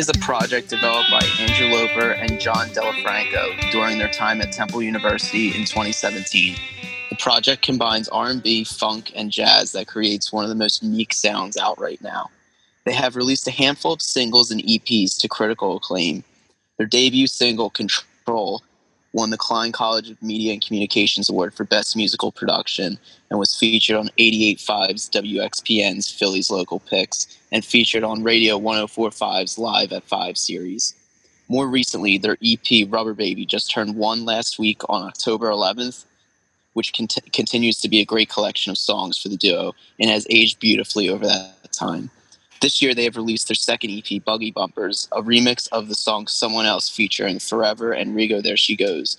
is a project developed by Andrew Loper and John Delafranco during their time at Temple University in 2017. The project combines R&B, funk, and jazz that creates one of the most unique sounds out right now. They have released a handful of singles and EPs to critical acclaim. Their debut single, Control, won the Klein College of Media and Communications Award for Best Musical Production and was featured on 88.5's WXPN's Philly's Local Picks and featured on Radio 104.5's Live at 5 series. More recently, their EP Rubber Baby just turned one last week on October 11th, which cont- continues to be a great collection of songs for the duo and has aged beautifully over that time. This year, they have released their second EP, Buggy Bumpers, a remix of the song Someone Else featuring Forever and Rigo There She Goes,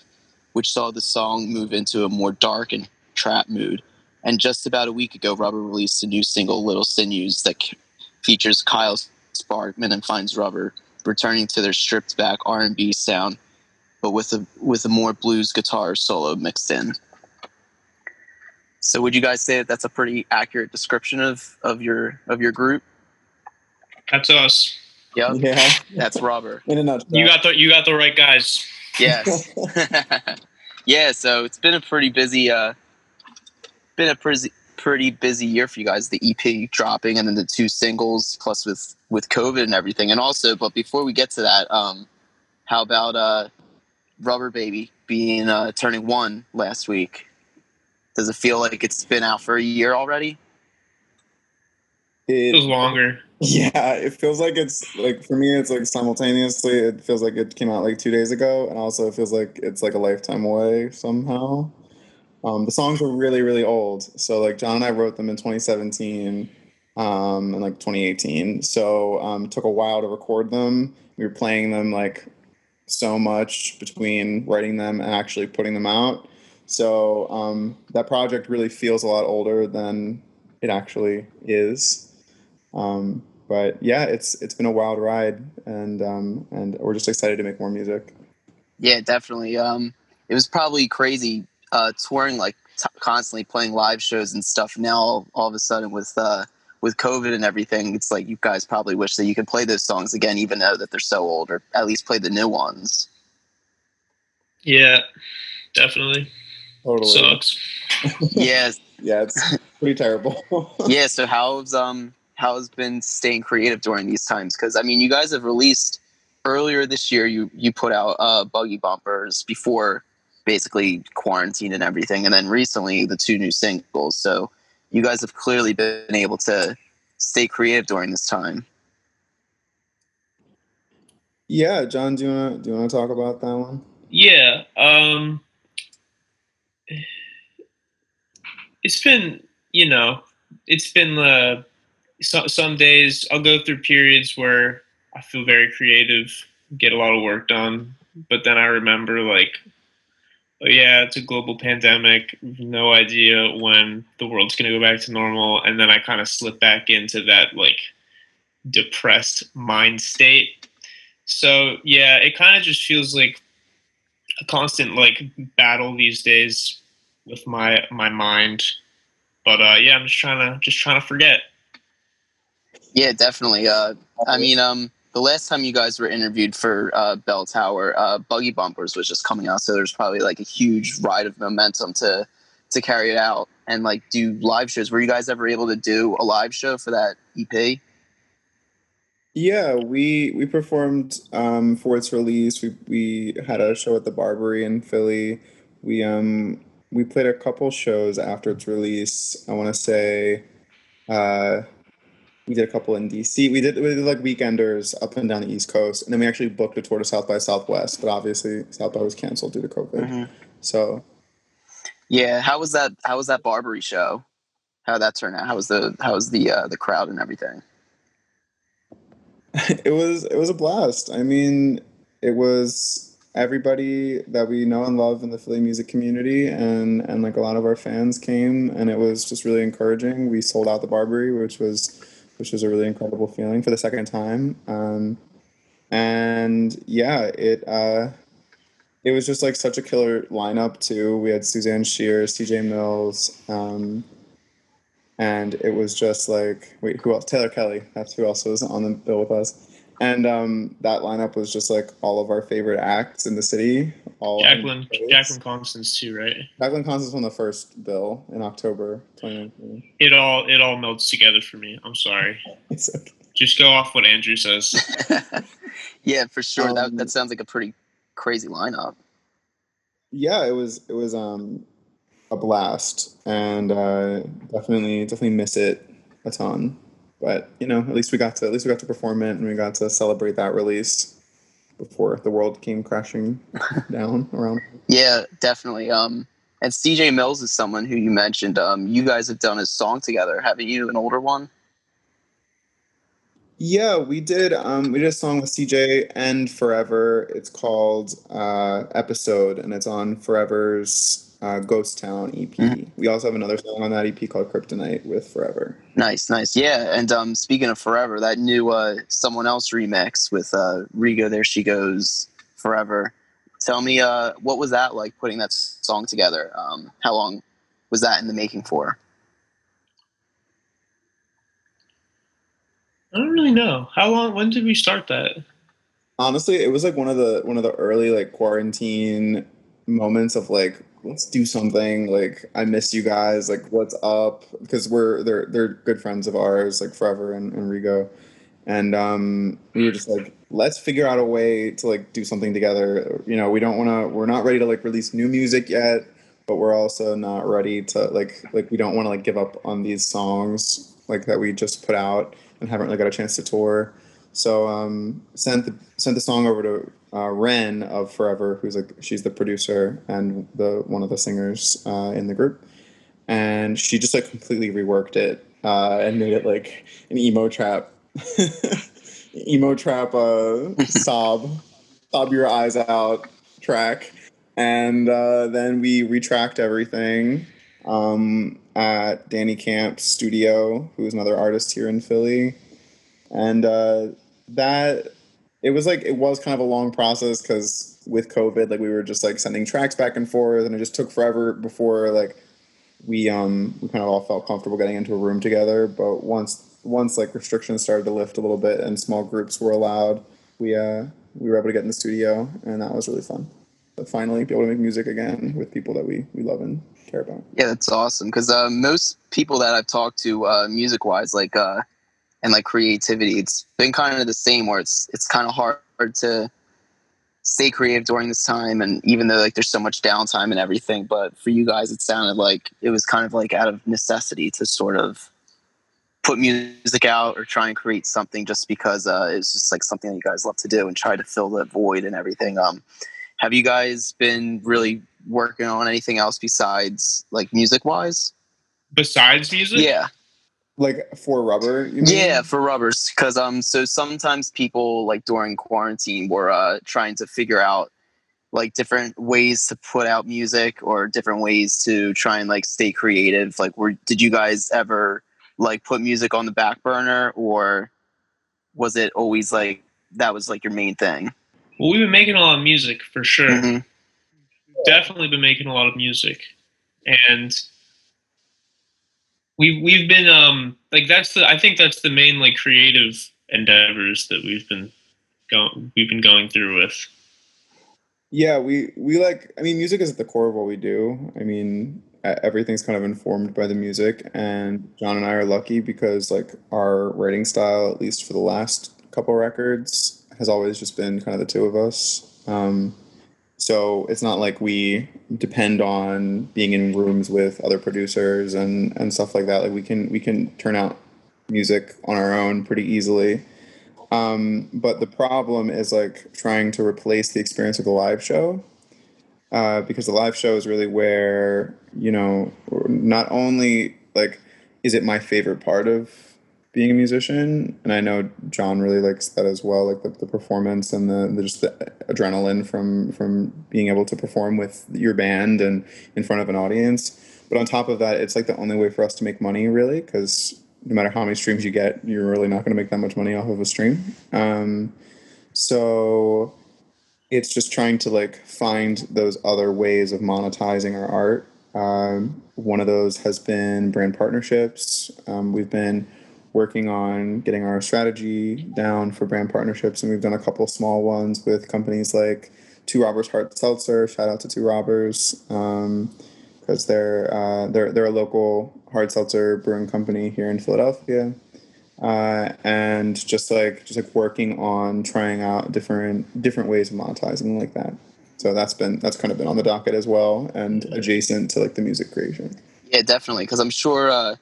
which saw the song move into a more dark and trap mood. And just about a week ago, Rubber released a new single, Little Sinews, that features Kyle Sparkman and Finds Rubber, returning to their stripped back R&B sound, but with a with a more blues guitar solo mixed in. So, would you guys say that that's a pretty accurate description of of your of your group? That's us. Yep. Yeah. That's Rubber. In a nutshell. You got the you got the right guys. Yes. yeah, so it's been a pretty busy uh been a pretty pretty busy year for you guys, the EP dropping and then the two singles plus with with COVID and everything. And also, but before we get to that, um how about uh Rubber Baby being uh turning 1 last week? Does it feel like it's been out for a year already? It was longer. yeah, it feels like it's like for me, it's like simultaneously. It feels like it came out like two days ago, and also it feels like it's like a lifetime away somehow. Um, the songs were really, really old. So like John and I wrote them in 2017 um, and like 2018. So um, took a while to record them. We were playing them like so much between writing them and actually putting them out. So um, that project really feels a lot older than it actually is. Um, but yeah, it's it's been a wild ride, and um, and we're just excited to make more music. Yeah, definitely. Um, it was probably crazy uh, touring like t- constantly playing live shows and stuff. Now all, all of a sudden with uh, with COVID and everything, it's like you guys probably wish that you could play those songs again, even though that they're so old, or at least play the new ones. Yeah, definitely Totally. sucks. yeah, Yeah, it's pretty terrible. yeah. So how's um how's been staying creative during these times? Because I mean, you guys have released earlier this year. You you put out uh, Buggy Bumpers before basically quarantine and everything, and then recently the two new singles. So you guys have clearly been able to stay creative during this time. yeah, John, do you wanna do you wanna talk about that one? Yeah. Um it's been, you know, it's been uh so, some days I'll go through periods where I feel very creative, get a lot of work done, but then I remember like yeah, it's a global pandemic, no idea when the world's going to go back to normal and then I kind of slip back into that like depressed mind state. So, yeah, it kind of just feels like a constant like battle these days with my my mind. But uh, yeah, I'm just trying to just trying to forget. Yeah, definitely. Uh, I mean, um, the last time you guys were interviewed for uh, Bell Tower, uh, Buggy Bumpers was just coming out, so there's probably like a huge ride of momentum to to carry it out and like do live shows. Were you guys ever able to do a live show for that EP? Yeah, we we performed um, for its release. We we had a show at the Barbary in Philly. We um we played a couple shows after its release. I want to say, uh, we did a couple in DC. We did we did like weekenders up and down the East Coast, and then we actually booked a tour to South by Southwest. But obviously, South by was canceled due to COVID. So Yeah, how was that? How was that Barbary show? How did that turn out? How was the how was the uh, the crowd and everything? it was it was a blast. I mean, it was everybody that we know and love in the Philly music community, and and like a lot of our fans came, and it was just really encouraging. We sold out the Barbary, which was which was a really incredible feeling for the second time. Um, and yeah, it uh, it was just like such a killer lineup too. We had Suzanne Shears, C.J. Mills. Um, and it was just like wait who else taylor kelly that's who else was on the bill with us and um, that lineup was just like all of our favorite acts in the city. All Jacqueline, Jacqueline Constance too, right? Jacqueline Constance on the first bill in October 2019. It all it all melts together for me. I'm sorry. It's okay. Just go off what Andrew says. yeah, for sure. that Um, that sounds like a pretty crazy lineup. yeah it was it was um a blast and uh definitely definitely miss it a ton but you know at least we got to at least we got to perform it and we got to celebrate that release before the world came crashing down around Yeah, definitely. Um, and CJ Mills is someone who you mentioned. Um, you guys have done a song together, haven't you? An older one. yeah we did um we did a song with cj and forever it's called uh episode and it's on forever's uh, ghost town ep Mhm. we also have another song on that ep called kryptonite with forever Nice, nice. Yeah, and um, speaking of Forever, that new uh, someone else remix with uh, Rigo, there she goes, Forever. Tell me, uh, what was that like putting that song together? Um, how long was that in the making for? I don't really know. How long when did we start that? honestly it was like one of the one of the early like quarantine moments of like let's do something like i miss you guys like what's up? Because we're they're they're good friends of ours like forever and, and rigo and um we were just like let's figure out a way to like do something together. You know we don't want to we're not ready to like release new music yet but we're also not ready to like like we don't want to like give up on these songs like that we just put out and haven't really got a chance to tour. So um, sent the sent the song over to uh, Ren of Forever, who's like she's the producer and the one of the singers uh, in the group, and she just like completely reworked it uh, and made it like an emo trap, emo trap uh, sob, sob your eyes out track, and uh, then we retracked everything um, at Danny Camp's studio, who's another artist here in Philly. And uh, that it was like it was kind of a long process because with covid like we were just like sending tracks back and forth and it just took forever before like we um we kind of all felt comfortable getting into a room together. But once once like restrictions started to lift a little bit and small groups were allowed we uh we were able to get in the studio and that was really fun. But finally be able to make music again with people that we we love and care about. Yeah, that's awesome. Because uh, most people that I've talked to, uh, music wise, like uh, and like creativity, it's been kind of the same. Where it's it's kind of hard to stay creative during this time, and even though like there's so much downtime and everything, but for you guys, it sounded like it was kind of like out of necessity to sort of put music out or try and create something just because uh, it's just like something that you guys love to do and try to fill that void and everything. Um, have you guys been really working on anything else besides like music wise? Besides music? Yeah, like for rubber you mean? yeah, for rubbers, because um, so sometimes people like during quarantine were uh trying to figure out like different ways to put out music or different ways to try and like stay creative. Like, were did you guys ever like put music on the back burner, or was it always like that was like your main thing? Well, we've been making a lot of music for sure. Mhm. Definitely been making a lot of music, and we've we've been um like that's the I think that's the main like creative endeavors that we've been going we've been going through with. Yeah, we we like. I mean, music is at the core of what we do. I mean, everything's kind of informed by the music, and John and I are lucky because like our writing style, at least for the last couple records, has always just been kind of the two of us. Um, so it's not like we depend on being in rooms with other producers and and stuff like that. Like we can we can turn out music on our own pretty easily. Um, but the problem is like trying to replace the experience of the live show. Uh, because the live show is really where, you know, not only like is it my favorite part of being a musician, and I know John really likes that as well, like the, the performance and the, the just the adrenaline from from being able to perform with your band and in front of an audience. But on top of that, it's like the only way for us to make money, really, because no matter how many streams you get, you're really not going to make that much money off of a stream. Um, so it's just trying to like find those other ways of monetizing our art. Um, one of those has been brand partnerships. Um, we've been working on getting our strategy down for brand partnerships, and we've done a couple small ones with companies like Two Robbers Hard Seltzer. Shout out to Two Robbers because um, they're uh, they're they're a local hard seltzer brewing company here in Philadelphia. Uh, and just like just like working on trying out different different ways of monetizing like that. So that's been that's kind of been on the docket as well, and adjacent to like the music creation. Yeah, definitely, because I'm sure uh,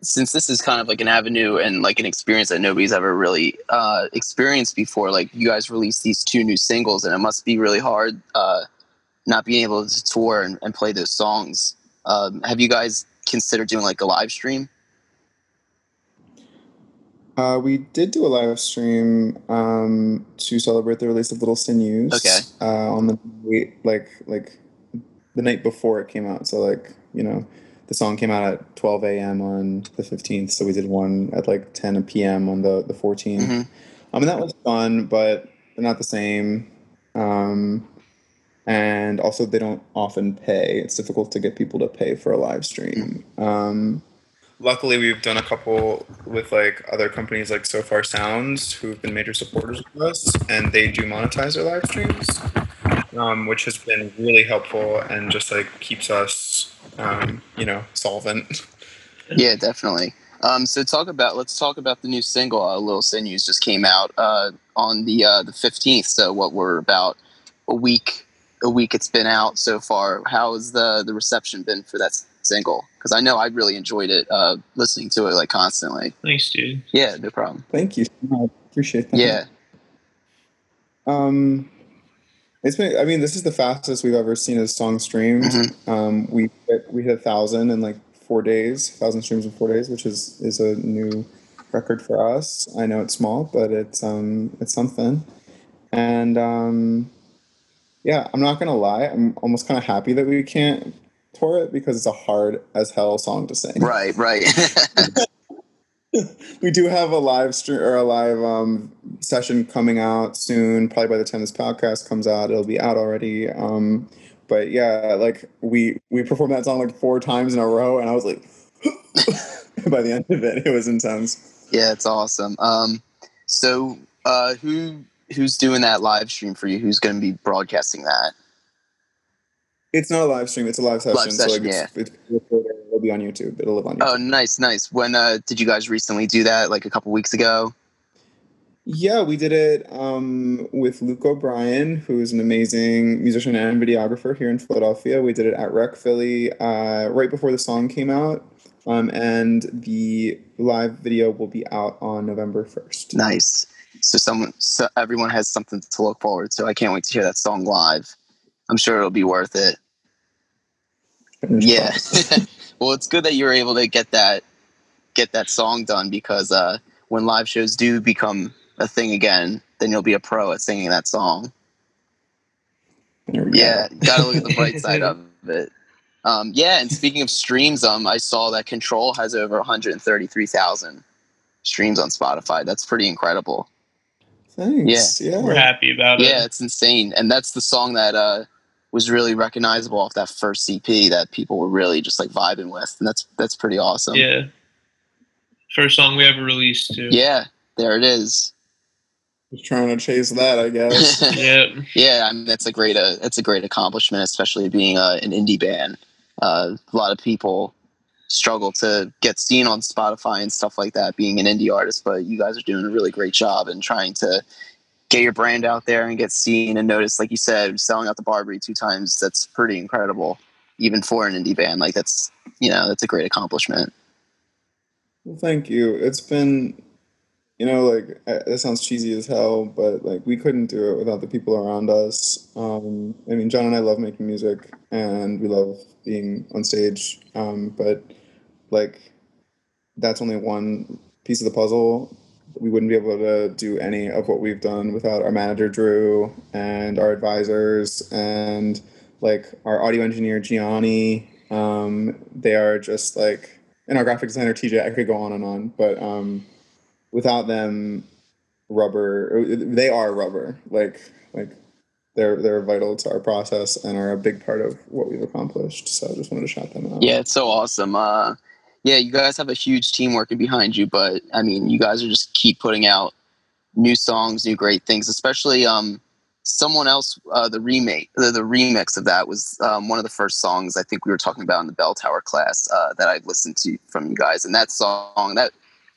since this is kind of like an avenue and like an experience that nobody's ever really uh, experienced before, like you guys released these two new singles, and it must be really hard uh, not being able to tour and, and play those songs. Um, have you guys considered doing like a live stream? Uh, we did do a live stream um, to celebrate the release of Little Sinews. Okay. Uh, on the like like the night before it came out, so like you know the song came out at 12 a.m. on the 15th, so we did one at like 10 p.m. on the the 14th. Mm-hmm. I mean that was fun, but not the same. Um, and also they don't often pay. It's difficult to get people to pay for a live stream. Um, luckily, we've done a couple with like other companies like Sofar Sounds, who've been major supporters of us, and they do monetize their live streams, um, which has been really helpful and just like keeps us um, you know, solvent. Yeah, definitely. Um, so talk about let's talk about the new single uh, "Little Sinews" just came out uh, on the uh, the fifteenth. So what we're about a week a week it's been out so far. How has the the reception been for that single? Because I know I really enjoyed it, uh, listening to it like constantly. Thanks, dude. Yeah, no problem. Thank you. I appreciate that. Yeah. Um, it's been. I mean, this is the fastest we've ever seen a song streamed. Mm-hmm. Um, we hit, we hit a thousand in like four days, thousand streams in four days, which is is a new record for us. I know it's small, but it's um it's something. And um, yeah, I'm not gonna lie. I'm almost kind of happy that we can't tour it because it's a hard as hell song to sing. Right, right. we do have a live stream or a live um, session coming out soon. Probably by the time this podcast comes out, it'll be out already. Um, but yeah, like we we performed that song like four times in a row, and I was like, by the end of it, it was intense. Yeah, it's awesome. Um, so uh, who who's doing that live stream for you? Who's going to be broadcasting that? It's not a live stream. It's a live session. Live session, so like yeah. It's, it's It'll be on YouTube. It'll live on oh, YouTube. Oh, nice, nice. When uh, did you guys recently do that? Like a couple weeks ago? Yeah, we did it um, with Luke O'Brien, who's an amazing musician and videographer here in Philadelphia. We did it at Rec Philly uh, right before the song came out. Um, and the live video will be out on November 1st. Nice. So someone, so everyone has something to look forward to. I can't wait to hear that song live. I'm sure it'll be worth it. Yeah. well, it's good that you're able to get that get that song done because uh, when live shows do become a thing again, then you'll be a pro at singing that song. Yeah, gotta look at the bright side of it. Um, yeah, and speaking of streams, um, I saw that Control has over 133,000 streams on Spotify. That's pretty incredible. Thanks. Yeah, yeah. we're happy about it. Yeah, it's insane, and that's the song that uh, was really recognizable off that first EP that people were really just like vibing with, and that's that's pretty awesome. Yeah, first song we ever released too. Yeah, there it is. Just trying to chase that, I guess. yeah, yeah. I mean, that's a great uh, that's a great accomplishment, especially being uh, an indie band. Uh, a lot of people struggle to get seen on Spotify and stuff like that, being an indie artist. But you guys are doing a really great job and trying to get your brand out there and get seen and noticed. Like you said, selling out the Barbary two times, that's pretty incredible, even for an indie band. Like that's, you know, that's a great accomplishment. Well, thank you. It's been, you know, like that sounds cheesy as hell, but like we couldn't do it without the people around us. Um, I mean, John and I love making music and we love being on stage, um, but like that's only one piece of the puzzle we wouldn't be able to do any of what we've done without our manager Drew and our advisors and like our audio engineer Gianni. Um, they are just like and our graphic designer TJ. I could go on and on, but um, without them, rubber they are rubber. Like like they're they're vital to our process and are a big part of what we've accomplished. So I just wanted to shout them out. Yeah, it's so awesome. Uh, yeah, you guys have a huge team working behind you, but I mean, you guys are just keep putting out new songs, new great things. Especially um, someone else, uh, the remake, the, the remix of that was um, one of the first songs I think we were talking about in the Bell Tower class uh, that I listened to from you guys, and that song that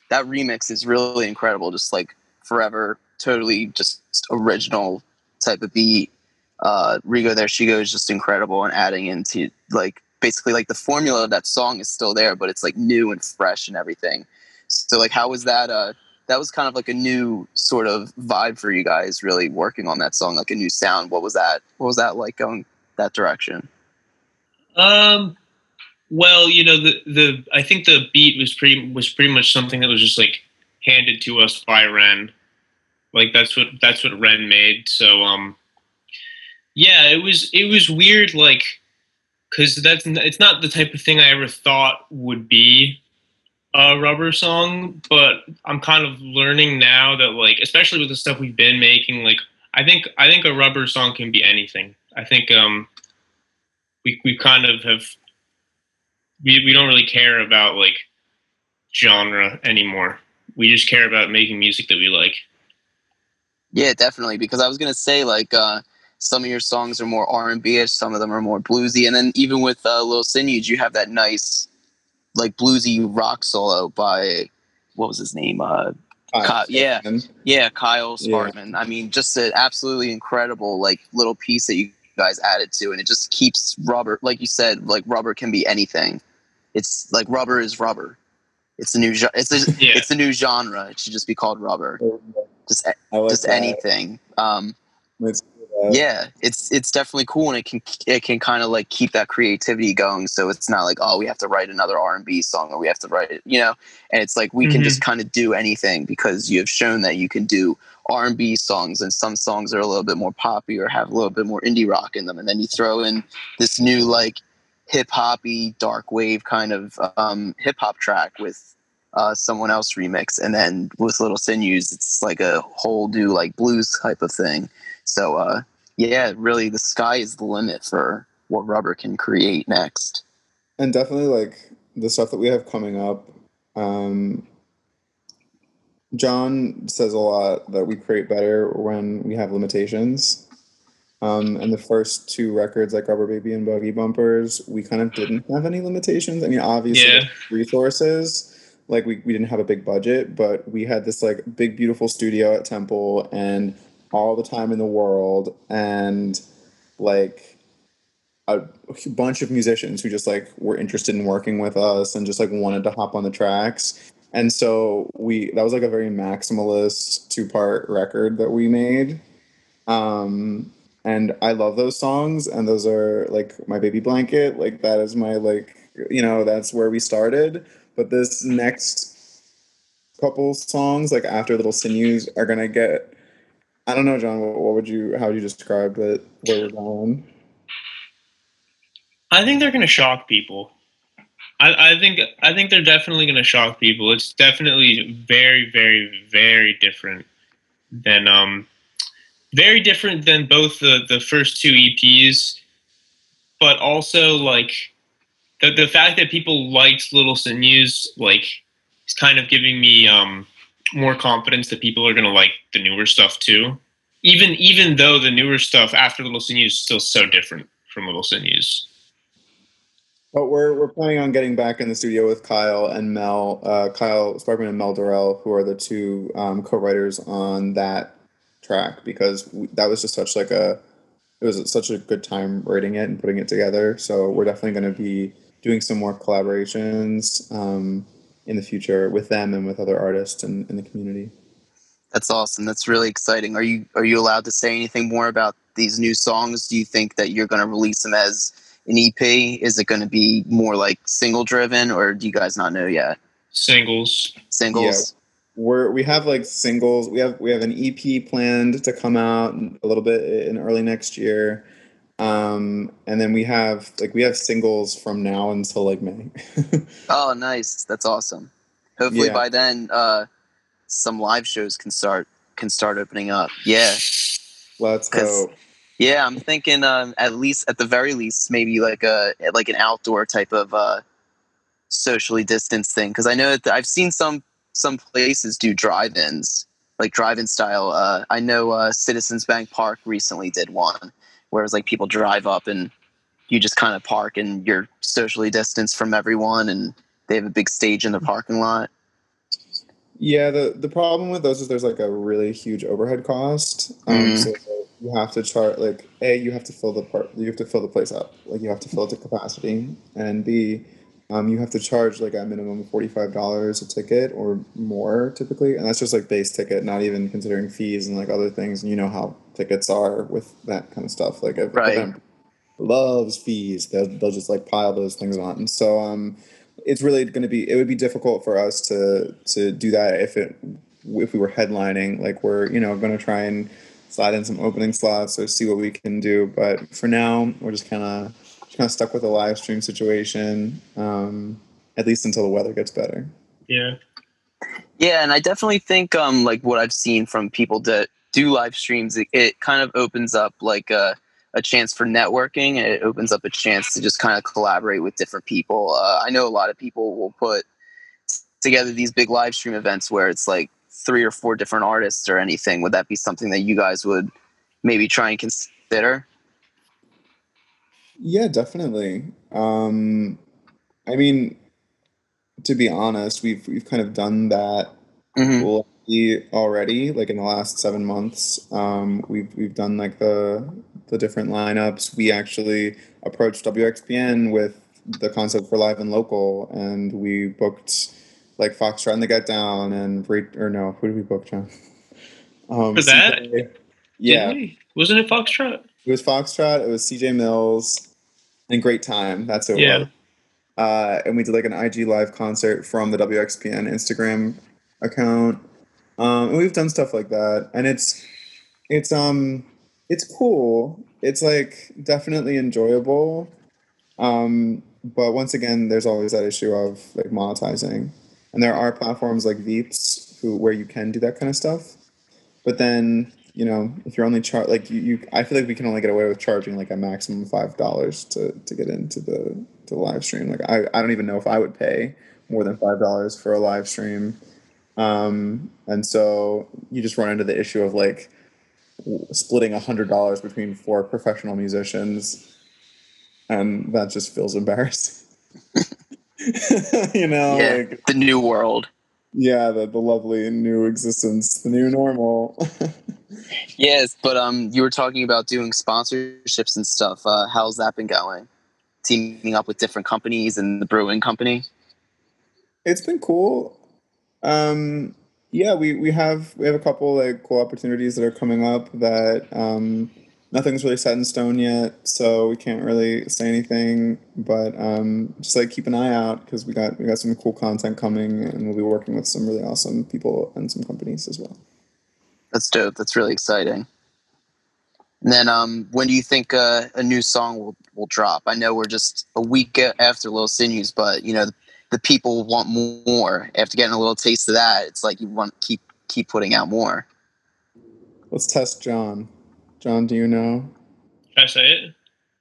that remix is really incredible. Just like forever, totally just original type of beat. Uh, Rigo there she goes just incredible and adding into like basically like the formula of that song is still there, but it's like new and fresh and everything. So like, how was that? Uh, that was kind of like a new sort of vibe for you guys, really working on that song, like a new sound. What was that? What was that like going that direction? Um, well, you know, the the I think the beat was pretty was pretty much something that was just like handed to us by Ren. Like that's what that's what Ren made. So um, yeah, it was it was weird, like because that's it's not the type of thing I ever thought would be a rubber song, but I'm kind of learning now that like especially with the stuff we've been making, like I think I think a rubber song can be anything. I think um we we kind of have we we don't really care about like genre anymore. We just care about making music that we like. Yeah, definitely. Because I was gonna say like uh some of your songs are more R&B-ish, some of them are more bluesy, and then even with uh, Little Sinews, you have that nice, like bluesy rock solo by what was his name? Uh, Kyle, yeah, yeah, Kyle Sparkman. Yeah. I mean, just an absolutely incredible like little piece that you guys added to, and it just keeps rubber, like you said, like rubber can be anything. It's like rubber is rubber. It's a new it's a, yeah. it's a new genre. It should just be called rubber. Just like just that. anything. Um, it's yeah. It's it's definitely cool and it can it can kind of like keep that creativity going so it's not like oh we have to write another r&b song or we have to write it you know? And it's like we mm-hmm. can just kind of do anything because you have shown that you can do r&b songs and some songs are a little bit more poppy or have a little bit more indie rock in them and then you throw in this new like hip hoppy dark wave kind of um, hip hop track with uh, someone else remix and then with little sinews it's like a whole new like blues type of thing so uh, yeah, really, the sky is the limit for what rubber can create next. And definitely, like the stuff that we have coming up. Um, John says a lot that we create better when we have limitations. Um, and the first two records, like Rubber Baby and Buggy Bumpers, we kind of didn't have any limitations. I mean, obviously, yeah. resources. Like we, we didn't have a big budget, but we had this like big beautiful studio at Temple, and all the time in the world and like a bunch of musicians who just like were interested in working with us and just like wanted to hop on the tracks. And so we that was like a very maximalist two part record that we made. Um and i love those songs and those are like my baby blanket. Like that is my like you know that's where we started. But this next couple songs like after little sinews are gonna get I don't know, John. What, what would you? How would you describe it? Where we're going? I think they're going to shock people. I, I, think I think they're definitely going to shock people. It's definitely very, very, very different than um, very different than both the the first two EPs, but also like the the fact that people liked Little Sinews like is kind of giving me um more confidence that people are going to like the newer stuff too. Even even though the newer stuff after Little Sinews is still so different from Little Sinews. But we're we're planning on getting back in the studio with Kyle and Mel, uh, Kyle Sparkman and Mel Durrell, who are the two um, co-writers on that track, because we, that was just such like a it was such a good time writing it and putting it together. So we're definitely going to be doing some more collaborations. Um, in the future with them and with other artists and in the community. That's awesome. That's really exciting. Are you are you allowed to say anything more about these new songs? Do you think that you're going to release them as an EP? Is it going to be more like single driven, or do you guys not know yet? Singles. Singles. Yeah. We're we have like singles. We have we have an EP planned to come out a little bit in early next year. Um, and then we have like we have singles from now until like May. oh, nice! That's awesome. Hopefully yeah. by then, uh, some live shows can start can start opening up. Yeah. Let's go. Yeah, I'm thinking um, at least at the very least maybe like a like an outdoor type of uh, socially distanced thing because I know that I've seen some some places do drive-ins like drive-in style. Uh, I know uh, Citizens Bank Park recently did one where it's like people drive up and you just kind of park and you're socially distanced from everyone and they have a big stage in the parking lot. Yeah, the the problem with those is there's like a really huge overhead cost. Um, Mm. So you have to chart like a you have to fill the part you have to fill the place up like you have to fill it to capacity, and b um, you have to charge like a minimum of forty five dollars a ticket or more typically, and that's just like base ticket, not even considering fees and like other things. And you know how tickets are with that kind of stuff. Like if Right. event loves fees, they'll they'll just like pile those things on. And So um, it's really going to be it would be difficult for us to to do that if it if we were headlining like we're you know going to try and slide in some opening slots or see what we can do but for now we're just kind of just kind of stuck with the live stream situation um, at least until the weather gets better Yeah. Yeah, and I definitely think um like what I've seen from people that do live streams, it, it kind of opens up like a a chance for networking. And it opens up a chance to just kind of collaborate with different people. Uh, I know a lot of people will put together these big live stream events where it's like three or four different artists or anything. Would that be something that you guys would maybe try and consider? yeah definitely um, i mean to be honest we've we've kind of done that hmm Already like in the last seven months um, we've we've done like the the different lineups we actually approached wxpn with the concept for live and local and we booked like foxtrot and the get down and or no who did we book john um, For that? CJ yeah Wasn't it Foxtrot? it was foxtrot it was cj mills and great time that's it Yeah. was uh, and we did like an IG live concert from the WXPN Instagram account. Um, and we've done stuff like that, and it's it's um it's cool. It's like definitely enjoyable. Um, but once again, there's always that issue of like monetizing, and there are platforms like Veeps who where you can do that kind of stuff. But then you know if you're only char like you, you I feel like we can only get away with charging like a maximum five dollars to to get into the to the live stream. Like I, I don't even know if I would pay more than five dollars for a live stream. Um, and so you just run into the issue of like splitting a hundred dollars between four professional musicians, and that just feels embarrassing. you know, yeah, like the new world. yeah, the, the lovely new existence, the new normal. Yes, but um, you were talking about doing sponsorships and stuff. Uh, how's that been going? Teaming up with different companies and the brewing company. it's been cool. Um, yeah, we, we have we have a couple like cool opportunities that are coming up that um, nothing's really set in stone yet, so we can't really say anything. But um, just like keep an eye out because we got we got some cool content coming, and we'll be working with some really awesome people and some companies as well. That's dope. That's really exciting. And then, um, when do you think uh, a new song will, will drop? I know we're just a week after Little Sinews, but you know the, the people want more. After getting a little taste of that, it's like you want to keep keep putting out more. Let's test John. John, do you know? Should I say it?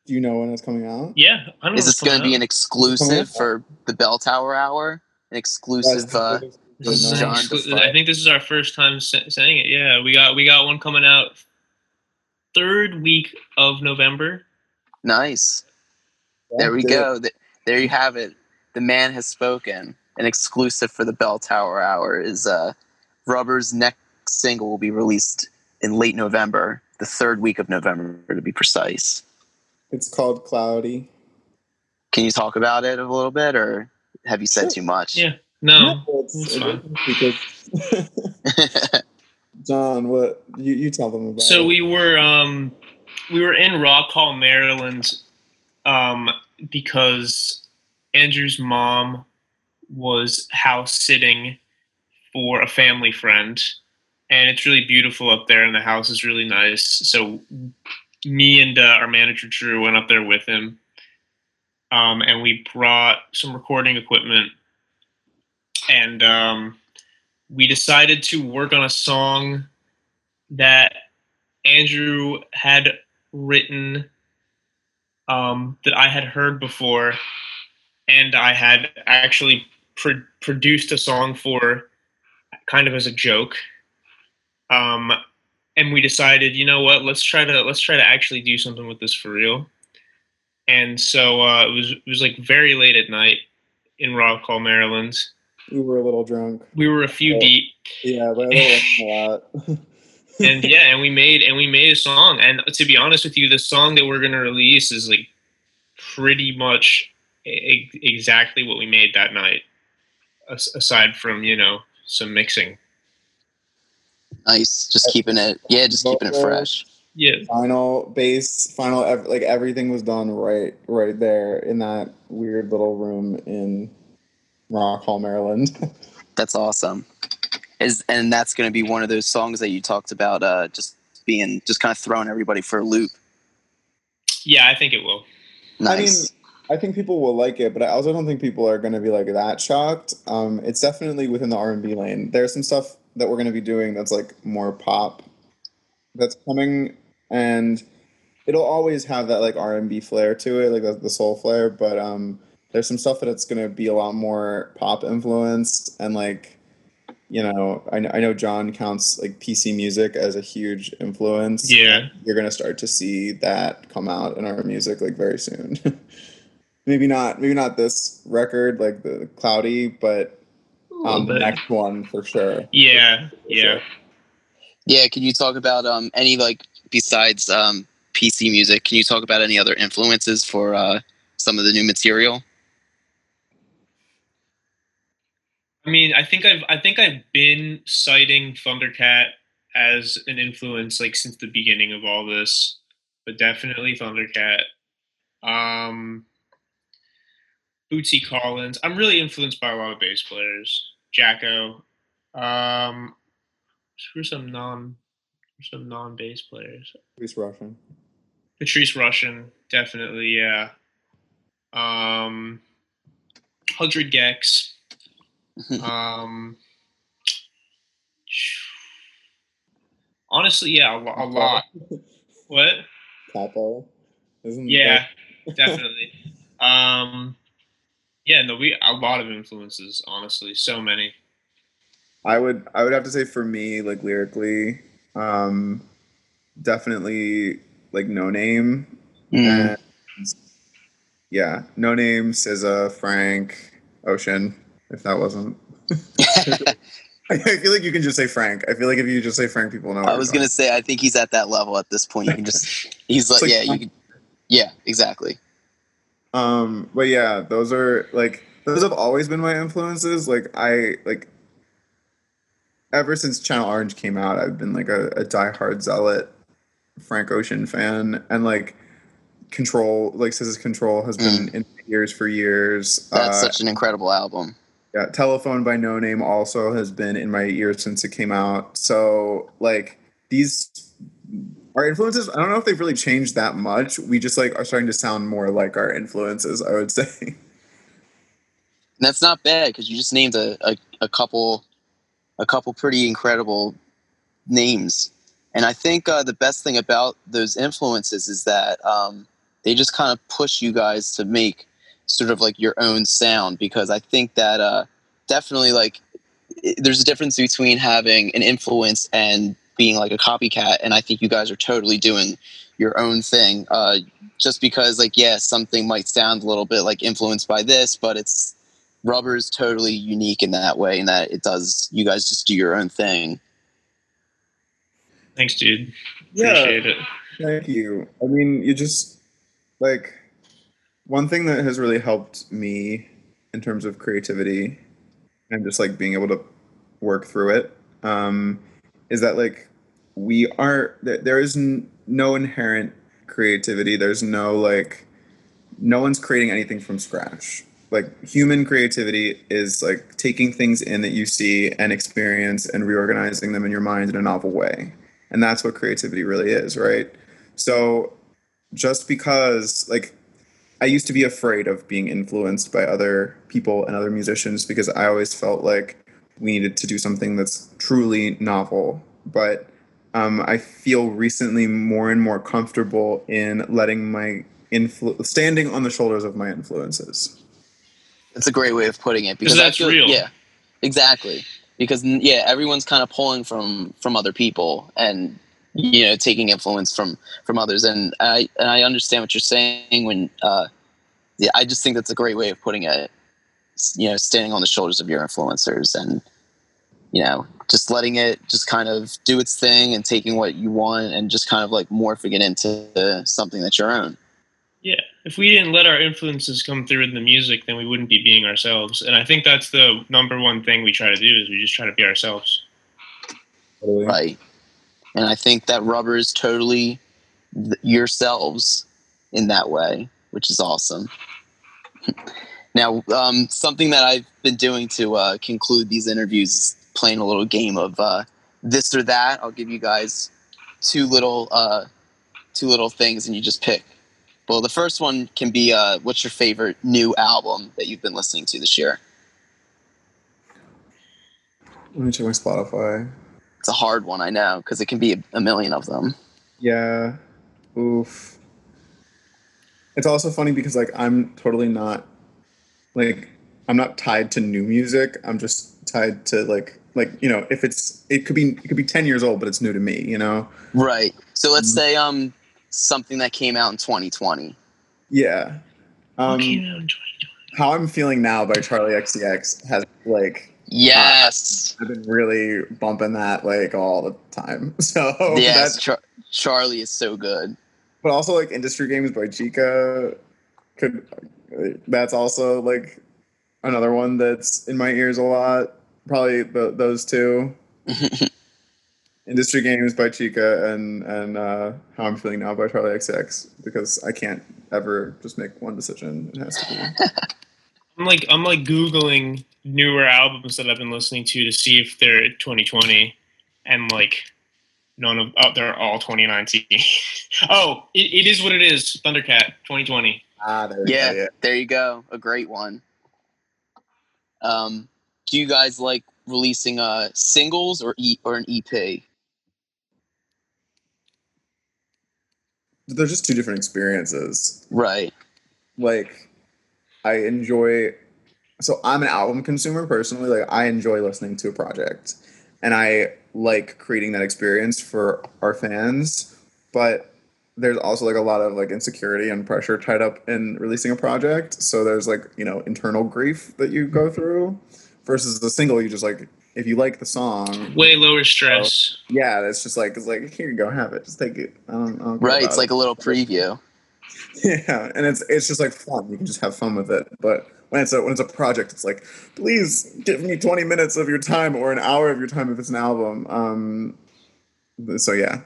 Do you know when it's coming out? Yeah. I don't Is what's this going to be an exclusive for the Bell Tower Hour? An exclusive? Uh, This is an John exclu- I think this is our first time sa- saying it. Yeah, we got we got one coming out third week of November. nice. There we go. There you have it. The man has spoken. An exclusive for the Bell Tower Hour is uh, Rubber's next single will be released in late November, the third week of November to be precise. It's called Cloudy. Can you talk about it a little bit, or have you said Sure. too much? Yeah. No. It's- it's fine. because John, what you, you tell them about? So it. we were um we were in Rock Hall, Maryland, um because Andrew's mom was house sitting for a family friend, and it's really beautiful up there, and the house is really nice. So me and uh, our manager Drew went up there with him, um, and we brought some recording equipment, and um, we decided to work on a song that Andrew had written um, that I had heard before, and I had actually pro- produced a song for kind of as a joke. Um, and we decided, you know what, let's try to let's try to actually do something with this for real. And so uh, it was it was like very late at night in Rock Hall, Maryland. We were a little drunk. We were a few Oh. deep, Yeah, but a lot. and yeah, and we made and we made a song. And to be honest with you, the song that we're gonna release is like pretty much exactly what we made that night, aside from you know some mixing. Nice. Just keeping it. Yeah, just keeping it fresh. Yeah, final bass, final ev- like everything was done right, right there in that weird little room in Rock Hall, Maryland. That's awesome. Is and that's going to be one of those songs that you talked about. Uh, just being just kind of throwing everybody for a loop. yeah, I think it will. Nice. I think people will like it, but I also don't think people are going to be like that shocked. Um, it's definitely within the R and B lane. There's some stuff that we're going to be doing that's like more pop, that's coming, and it'll always have that like R and B flair to it, like the, the soul flair. But um, there's some stuff that it's going to be a lot more pop influenced, and like, you know, I know, I know John counts like PC music as a huge influence. Yeah. you're going to start to see that come out in our music like very soon. maybe not maybe not this record like the cloudy but um the next one for sure Yeah, yeah. yeah. Can you talk about um any like besides um PC music? Can you talk about any other influences for uh some of the new material? I mean, I think I've I think I've been citing Thundercat as an influence like since the beginning of all this, but definitely Thundercat. Um, Bootsy Collins. I'm really influenced by a lot of bass players. Jaco. Um, who are some non who some non bass players? Patrice Rushen Patrice Rushen, definitely, yeah. Um, 100 gecs. Um, honestly, yeah, a, lo- a lot. What? capo isn't Yeah, definitely. Um, yeah, no, we a lot of influences. Honestly, so many. I would I would have to say for me like lyrically um definitely like Noname Mm. and yeah Noname SZA Frank Ocean if that wasn't I feel like you can just say Frank I feel like if you just say Frank people know I was gonna say I think he's at that level at this point. You can just he's like, like- yeah, you can, yeah, exactly. Um, but yeah, those are like those have always been my influences. Like I like ever since Channel Orange came out, I've been like a, a diehard zealot Frank Ocean fan, and like Control, like SZA's Control, has been in my ears for years. That's Uh, such an incredible album. yeah, Telephone by Noname also has been in my ears since it came out. So like these our influences, I don't know if they've really changed that much. We just like are starting to sound more like our influences, I would say. That's not bad because you just named a, a, a couple a couple pretty incredible names. And I think uh, the best thing about those influences is that um, they just kind of push you guys to make sort of like your own sound because I think that uh, definitely like there's a difference between having an influence and being like a copycat. And I think you guys are totally doing your own thing. Uh, just because like yeah, something might sound a little bit like influenced by this, but it's rubber is totally unique in that way in that it does you guys just do your own thing Thanks, dude. Yeah, Appreciate it. thank you. I mean, you just like one thing that has really helped me in terms of creativity and just like being able to work through it um, is that like we are there, there is n- no inherent creativity. There's no like no one's creating anything from scratch. Like human creativity is like taking things in that you see and experience and reorganizing them in your mind in a novel way. And that's what creativity really is right? So just because like i used to be afraid of being influenced by other people and other musicians because i always felt like we needed to do something that's truly novel. But um, i feel recently more and more comfortable in letting my influ- standing on the shoulders of my influences It's a great way of putting it because that's feel- real. Yeah, exactly. Because yeah, everyone's kind of pulling from from other people and you know taking influence from from others, and I and I understand what you're saying when uh, yeah, I just think that's a great way of putting it. You know, standing on the shoulders of your influencers and you know just letting it just kind of do its thing and taking what you want and just kind of like morphing it into something that's your own. Yeah. If we didn't let our influences come through in the music, then we wouldn't be being ourselves. And I think that's the number one thing we try to do is we just try to be ourselves. Right. And I think that rubber is totally th- yourselves in that way, which is awesome. now, um, something that I've been doing to uh, conclude these interviews is playing a little game of uh, this or that. I'll give you guys two little uh, two little things, and you just pick. Well, the first one can be uh, what's your favorite new album that you've been listening to this year? Let me check my Spotify. It's a hard one, I know, because it can be a, a million of them. Yeah. Oof. It's also funny because like I'm totally not like I'm not tied to new music. I'm just tied to like like you know if it's it could be it could be 10 years old but it's new to me, you know. Right. So let's Mhm. say um something that came out in 2020. Yeah. Um came out in 2020? How I'm Feeling Now by Charli XCX has like Yes. I've been really bumping that like all the time. So yes. that's Char- Charlie is so good. but also like Industry Games by Chika could that's also like another one that's in my ears a lot. Probably the, those two. Industry Games by Chika and and uh, How I'm Feeling Now by Charli XX because I can't ever just make one decision. It has to be. I'm like I'm like googling newer albums that I've been listening to to see if they're 2020, and like none of oh, they're all 2019. oh, it, it is what it is. Thundercat 2020. ah, there yeah, go. Yeah. there you go. A great one. Um, do you guys like releasing uh singles or e- or an EP? They're just two different experiences. Right. like I enjoy so I'm an album consumer personally like I enjoy listening to a project and I like creating that experience for our fans but there's also like a lot of like insecurity and pressure tied up in releasing a project so there's like you know internal grief that you go through versus the single you just like if you like the song Way lower stress. yeah it's just like it's like here you go have it just take it I don't, I don't Right. about It's it. like a little preview. Yeah, and it's it's just like fun. You can just have fun with it. But when it's a when it's a project, it's like, please give me twenty minutes of your time or an hour of your time if it's an album. Um, so yeah,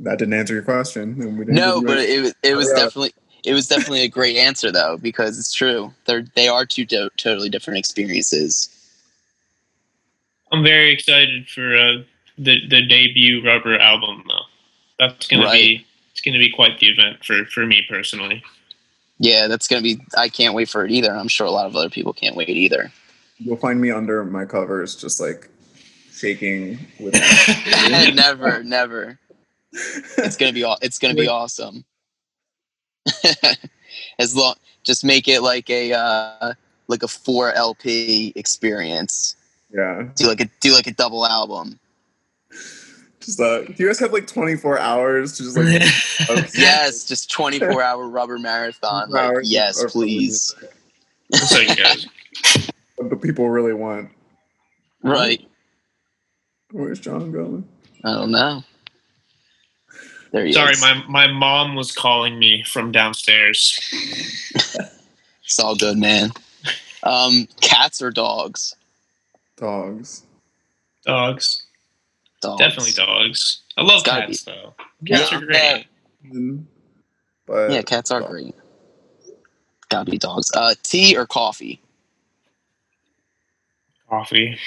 that didn't answer your question. we didn't No, give but a- it was it was Yeah. definitely it was definitely a great answer though because it's true. They're they are two do- totally different experiences. I'm very excited for uh, the the debut Rubber album though. That's gonna Right. be it's gonna be quite the event for for me personally. Yeah, that's gonna be. I can't wait for it either. I'm sure a lot of other people can't wait either. you'll find me under my covers, just like shaking with. never, never. It's gonna be. aw- It's gonna be awesome. as long, just make it like a uh, like a four LP experience. Yeah, Do like a do like a double album. just uh, do you guys have like twenty four hours to just like? okay. Yes, just 24 hour rubber marathon. Like, yes, of- please. so you guys. What the people really want. Right. Where's John going? I don't know. There he Sorry, is. my my mom was calling me from downstairs. It's all good, man. Um, cats or dogs? Dogs. Dogs, Dogs. definitely dogs. I love gotta cats though. Yeah, Cats are great. Mm, But Yeah, cats are great. Gotta be dogs. Uh, tea or coffee? Coffee.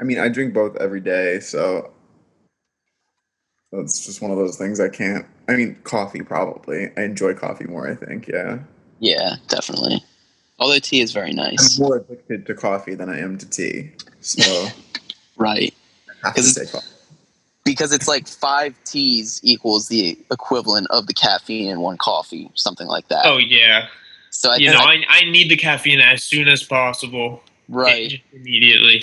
I mean, I drink both every day, so that's just one of those things I can't. I mean, coffee probably. I enjoy coffee more. I think. Yeah, Yeah, definitely. Although tea is very nice. I'm more addicted to coffee than I am to tea. So Right. I have to 'Cause say coffee. Because it's like five teas equals the equivalent of the caffeine in one coffee, something like that. Oh yeah, So I you know, I, I need the caffeine as soon as possible. right. Immediately.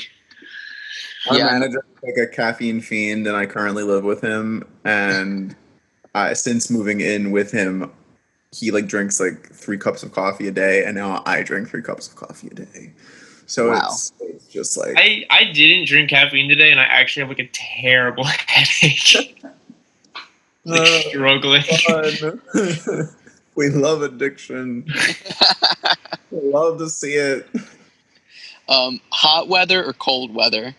Our Yeah. manager is like a caffeine fiend, and I currently live with him. And I, since moving in with him, he like drinks like three cups of coffee a day, and now I drink three cups of coffee a day. So Wow. it's, it's just like I, I didn't drink caffeine today, and I actually have like a terrible headache. like Uh, struggling. we love addiction. Love to see it. um, hot weather or cold weather?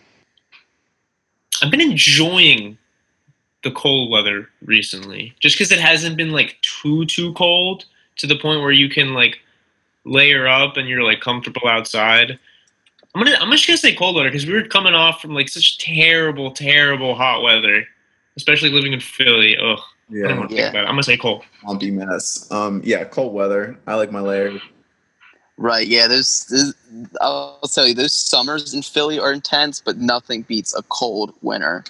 I've been enjoying the cold weather recently, just because it hasn't been like too too cold to the point where you can like layer up and you're like comfortable outside. I'm gonna I'm just gonna say cold weather because we were coming off from like such terrible terrible hot weather, especially living in Philly. Ugh, I don't Yeah, Yeah. think. I'm gonna say cold. lumpy mess. Um, yeah, cold weather. I like my layers. Right. Yeah. There's, those. I'll tell you, those summers in Philly are intense, but nothing beats a cold winter.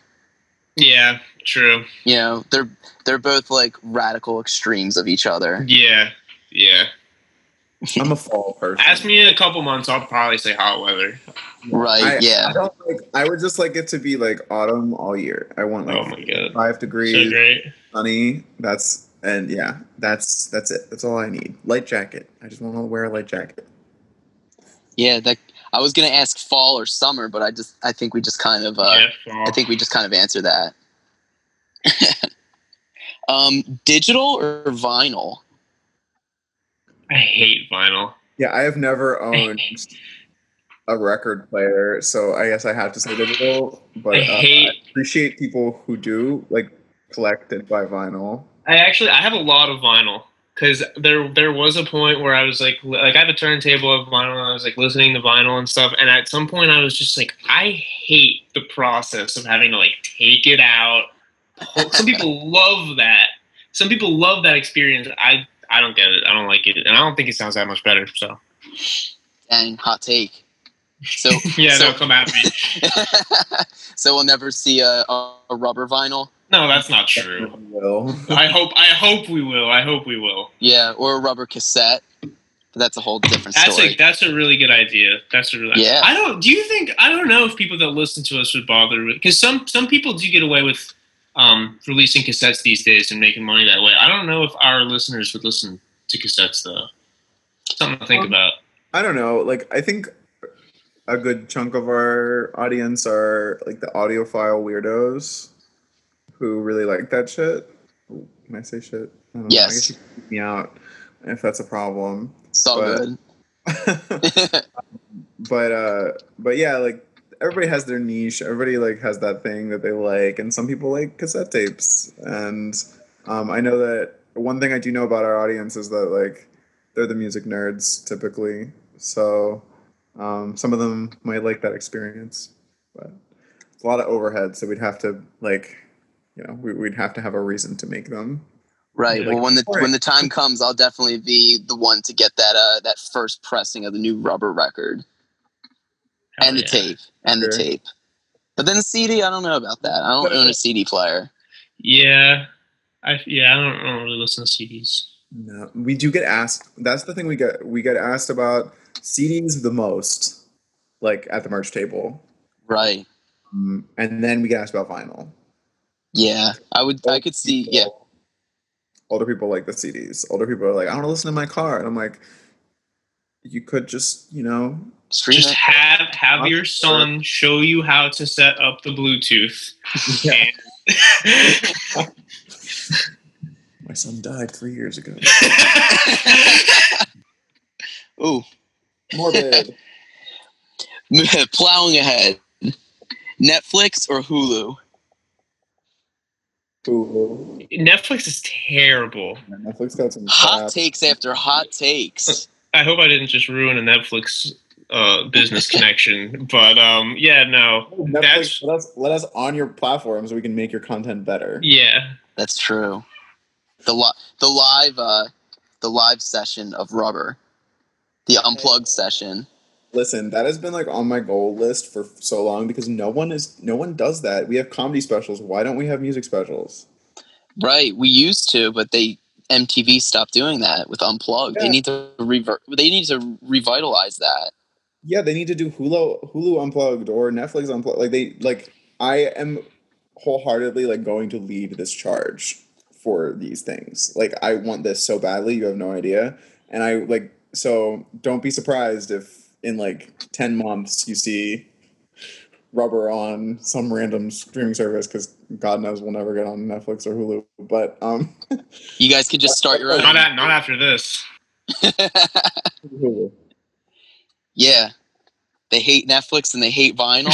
Yeah, true. You know, they're they're both like radical extremes of each other. Yeah, yeah. I'm a fall person. Ask me in a couple months, I'll probably say hot weather. Right. I, yeah. I don't like. I would just like it to be like autumn all year. I want like Oh my god, five so degrees, great. sunny. That's and yeah, that's that's it. That's all I need. Light jacket. I just want to wear a light jacket. Yeah. That I was gonna ask fall or summer, but I just I think we just kind of uh, yeah. I think we just kind of answered that. um, digital or vinyl? I hate vinyl. Yeah, I have never owned a record player, so I guess I have to say digital. But I uh, hate- I appreciate people who do like collect and buy vinyl. I actually I have a lot of vinyl because there there was a point where I was like like I have a turntable of vinyl and I was like listening to vinyl and stuff and at some point I was just like I hate the process of having to like take it out. Some people love that. Some people love that experience. I I don't get it. I don't like it, and I don't think it sounds that much better. So Dang, hot take. So yeah, so, no, come at me. so we'll never see a, a, a rubber vinyl. No, that's not true. I hope I hope we will. I hope we will. Yeah, or a rubber cassette. But that's a whole different That's story. a that's a really good idea. That's a really Yeah. I don't. Do you think? I don't know if people that listen to us would bother with because some some people do get away with um, releasing cassettes these days and making money that way. I don't know if our listeners would listen to cassettes though. Something to think Um, about. I don't know. Like I think a good chunk of our audience are like the audiophile weirdos who really like that shit. Ooh, Can I say shit? I don't know. I Yes. guess you can keep me out if that's a problem. so but- good. but uh but yeah, like everybody has their niche. Everybody like has that thing that they like, and some people like cassette tapes. And um, I know that one thing I do know about our audience is that like they're the music nerds typically. So um, some of them might like that experience, but it's a lot of overhead. So we'd have to like, you know, we, we'd have to have a reason to make them. right. Like, well, when the alright. when the time comes, I'll definitely be the one to get that uh that first pressing of the new rubber record Hell and the yeah. tape and the tape. But then the CD, I don't know about that. I don't own a CD player. Yeah, I yeah. I don't, I don't really listen to CDs. No, we do get asked. That's the thing we get. We get asked about CDs the most, like at the merch table, Right. um, and then we get asked about vinyl. Yeah. I would. I could see. people- Yeah. Older people like the CDs. Older people are like, I want to listen to my car, and I'm like, you could just, you know, Just it. have have your son show you how to set up the Bluetooth. Yeah. my son died three years ago. Ooh. Morbid. Plowing ahead. Netflix or Hulu? Ooh. Netflix is terrible. Netflix got some Hot crap. takes after hot takes. I hope I didn't just ruin a Netflix uh, business connection, but um, yeah, no, Netflix, that's let us let us on your platform so we can make your content better. yeah. That's true. The li- the live uh the live session of Rubber. The unplugged session. Listen, that has been like on my goal list for so long because no one is no one does that. We have comedy specials. Why don't we have music specials? Right. We used to, but they MTV stopped doing that with Unplugged. They need to revert. They need to revitalize that. Yeah, they need to do Hulu Hulu unplugged or Netflix unplugged. Like they like I am wholeheartedly like going to lead this charge for these things. Like I want this so badly, you have no idea. And I like so don't be surprised if in like 10 months you see rubber on some random streaming service cuz god knows we'll never get on Netflix or Hulu. But um You guys could just start your own. Not at, not after this. Hulu. yeah, they hate Netflix and they hate vinyl.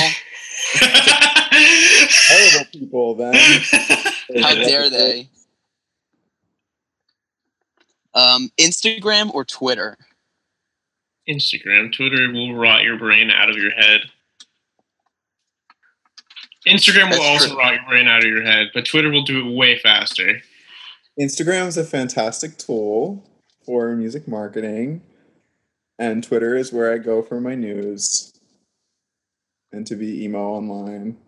terrible people then. How dare they? Um, Instagram or Twitter? Instagram, Twitter will rot your brain out of your head. Instagram will That's also true. rot your brain out of your head, but Twitter will do it way faster. Instagram is a fantastic tool for music marketing, and Twitter is where I go for my news and to be emo online.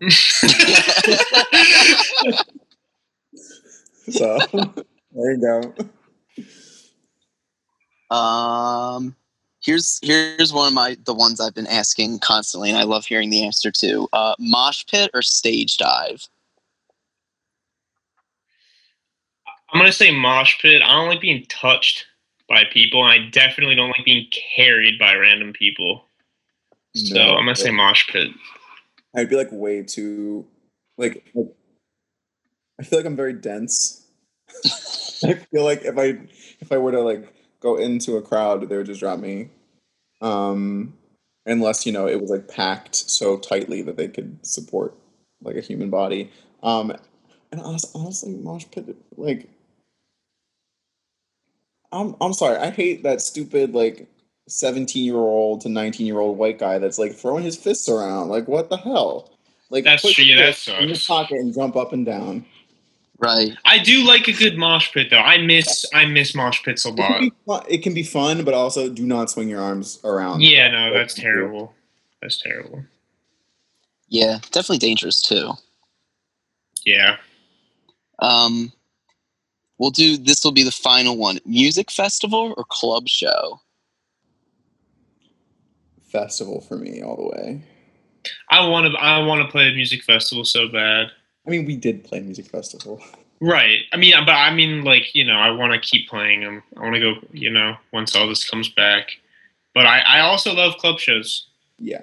So there you go. Um, here's here's one of my the ones I've been asking constantly, and I love hearing the answer to. Uh, mosh pit or stage dive? I'm gonna say mosh pit. I don't like being touched by people, and I definitely don't like being carried by random people. So No, I'm gonna say mosh pit. I'd be like way too like, like I feel like I'm very dense. I feel like if I if I were to like go into a crowd, they would just drop me. Um unless, you know, it was like packed so tightly that they could support like a human body. Um and honestly, mosh pit like I'm I'm sorry, I hate that stupid like 17 year old to 19 year old white guy that's like throwing his fists around. Like, what the hell? Like, That's put yeah, that in your pocket and jump up and down. Right. I do like a good mosh pit though. I miss I miss mosh pits a It can, lot. be it can be fun, but also do not swing your arms around. Yeah, no, that's terrible. That's terrible. Yeah, definitely dangerous too. Yeah. Um, we'll do this. Will be the final one: music festival or club show? Festival for me all the way. I want to I want to play a music festival so bad. I mean, we did play music festival. Right. I mean, but I mean, like you know, I want to keep playing them. I want to go. You know, once all this comes back. But I I also love club shows. Yeah.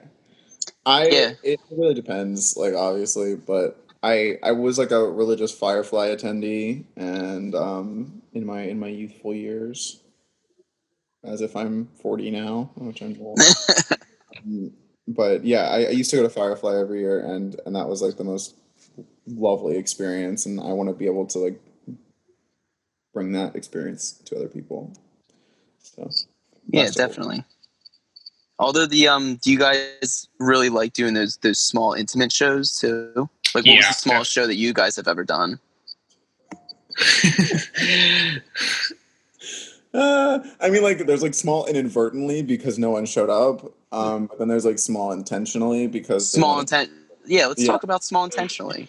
I Yeah. it really depends, like obviously, but I I was like a religious Firefly attendee and um in my in my youthful years. As if I'm 40 now, which I'm old. Um, but yeah, I, I used to go to Firefly every year and and that was like the most lovely experience and I want to be able to like bring that experience to other people. So Yeah, festival. definitely. Although the um, do you guys really like doing those those small intimate shows too? Like, what was the smallest show that you guys have ever done? Uh, I mean, like, there's like small inadvertently because no one showed up. Um, but then there's like small intentionally because Small intent. Yeah, let's Yeah. talk about small intentionally.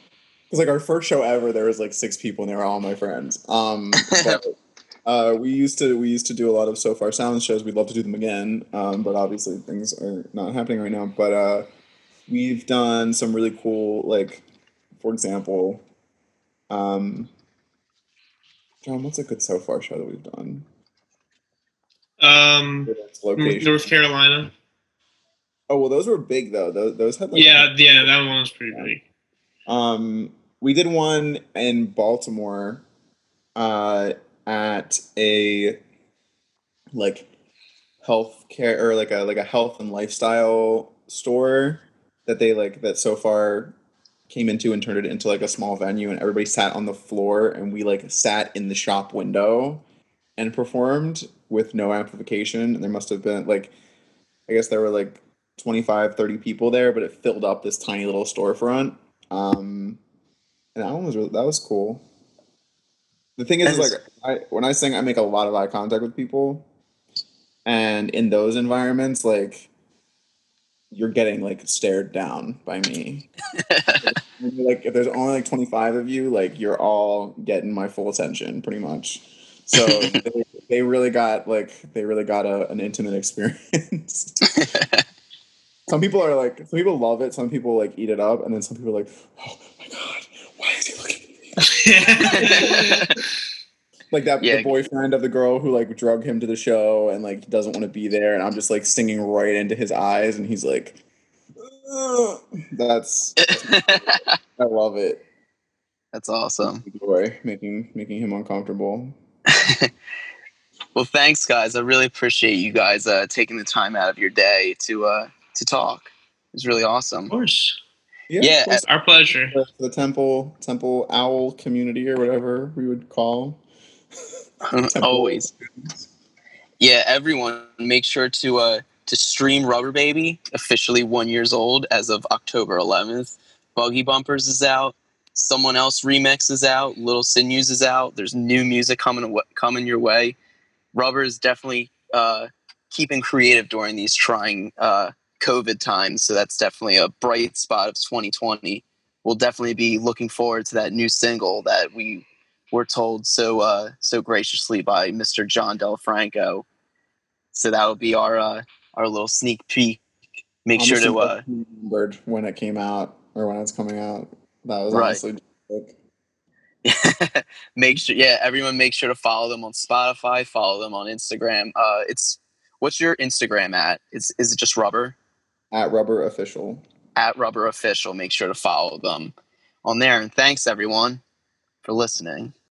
Because like our first show ever, there was like six people and they were all my friends. Um, but, uh, we used to we used to do a lot of Sofar Sound shows. We'd love to do them again, um, but obviously things are not happening right now. But uh, we've done some really cool, like, for example, um, John, what's a good so far show that we've done? um, Location. North Carolina. Oh well, those were big though. Those, those had like Yeah, yeah, that one was pretty big. Um, we did one in Baltimore, uh, at a like health care or like a like a health and lifestyle store that they like that Sofar came into and turned it into like a small venue and everybody sat on the floor and we like sat in the shop window and performed with no amplification. And there must have been like i guess there were like 25 30 people there but it filled up this tiny little storefront. Um and that one was really that was cool. The thing is, is like I, when i sing i make a lot of eye contact with people. And in those environments like you're getting like stared down by me. Like if there's only like 25 of you like you're all getting my full attention pretty much. So they, they really got like they really got a, an intimate experience. some people are like some people love it, some people like eat it up, and then some people are like, oh my god, why is he looking at me? like that Yeah. the boyfriend of the girl who like drug him to the show and like doesn't want to be there, and I'm just like singing right into his eyes, and he's like, "Ugh." that's I love it. That's awesome. Joy making making him uncomfortable. Well, thanks, guys. I really appreciate you guys uh, taking the time out of your day to uh, to talk. It's really awesome. Of course. Yeah, of. Our pleasure. the, the temple temple owl community or whatever we would call Temple Owls. Yeah, everyone, make sure to uh, to stream Rubber Baby, officially one years old as of October 11th. Buggy Bumpers is out. Someone else remix is out. Little Sinews is out. There's new music coming coming your way. Rubber is definitely uh, keeping creative during these trying uh, COVID times. So that's definitely a bright spot of 2020. We'll definitely be looking forward to that new single that we were told so uh, so graciously by Mr. John Delfranco. So that will be our uh, our little sneak peek. Make sure to uh, remembered when it came out or when it's coming out that was Right. honestly make sure yeah everyone make sure to follow them on Spotify. Follow them on Instagram. Uh, it's what's your Instagram at? Is is it just Rubber at rubber official at Rubber Official? Make sure to follow them on there. And thanks everyone for listening.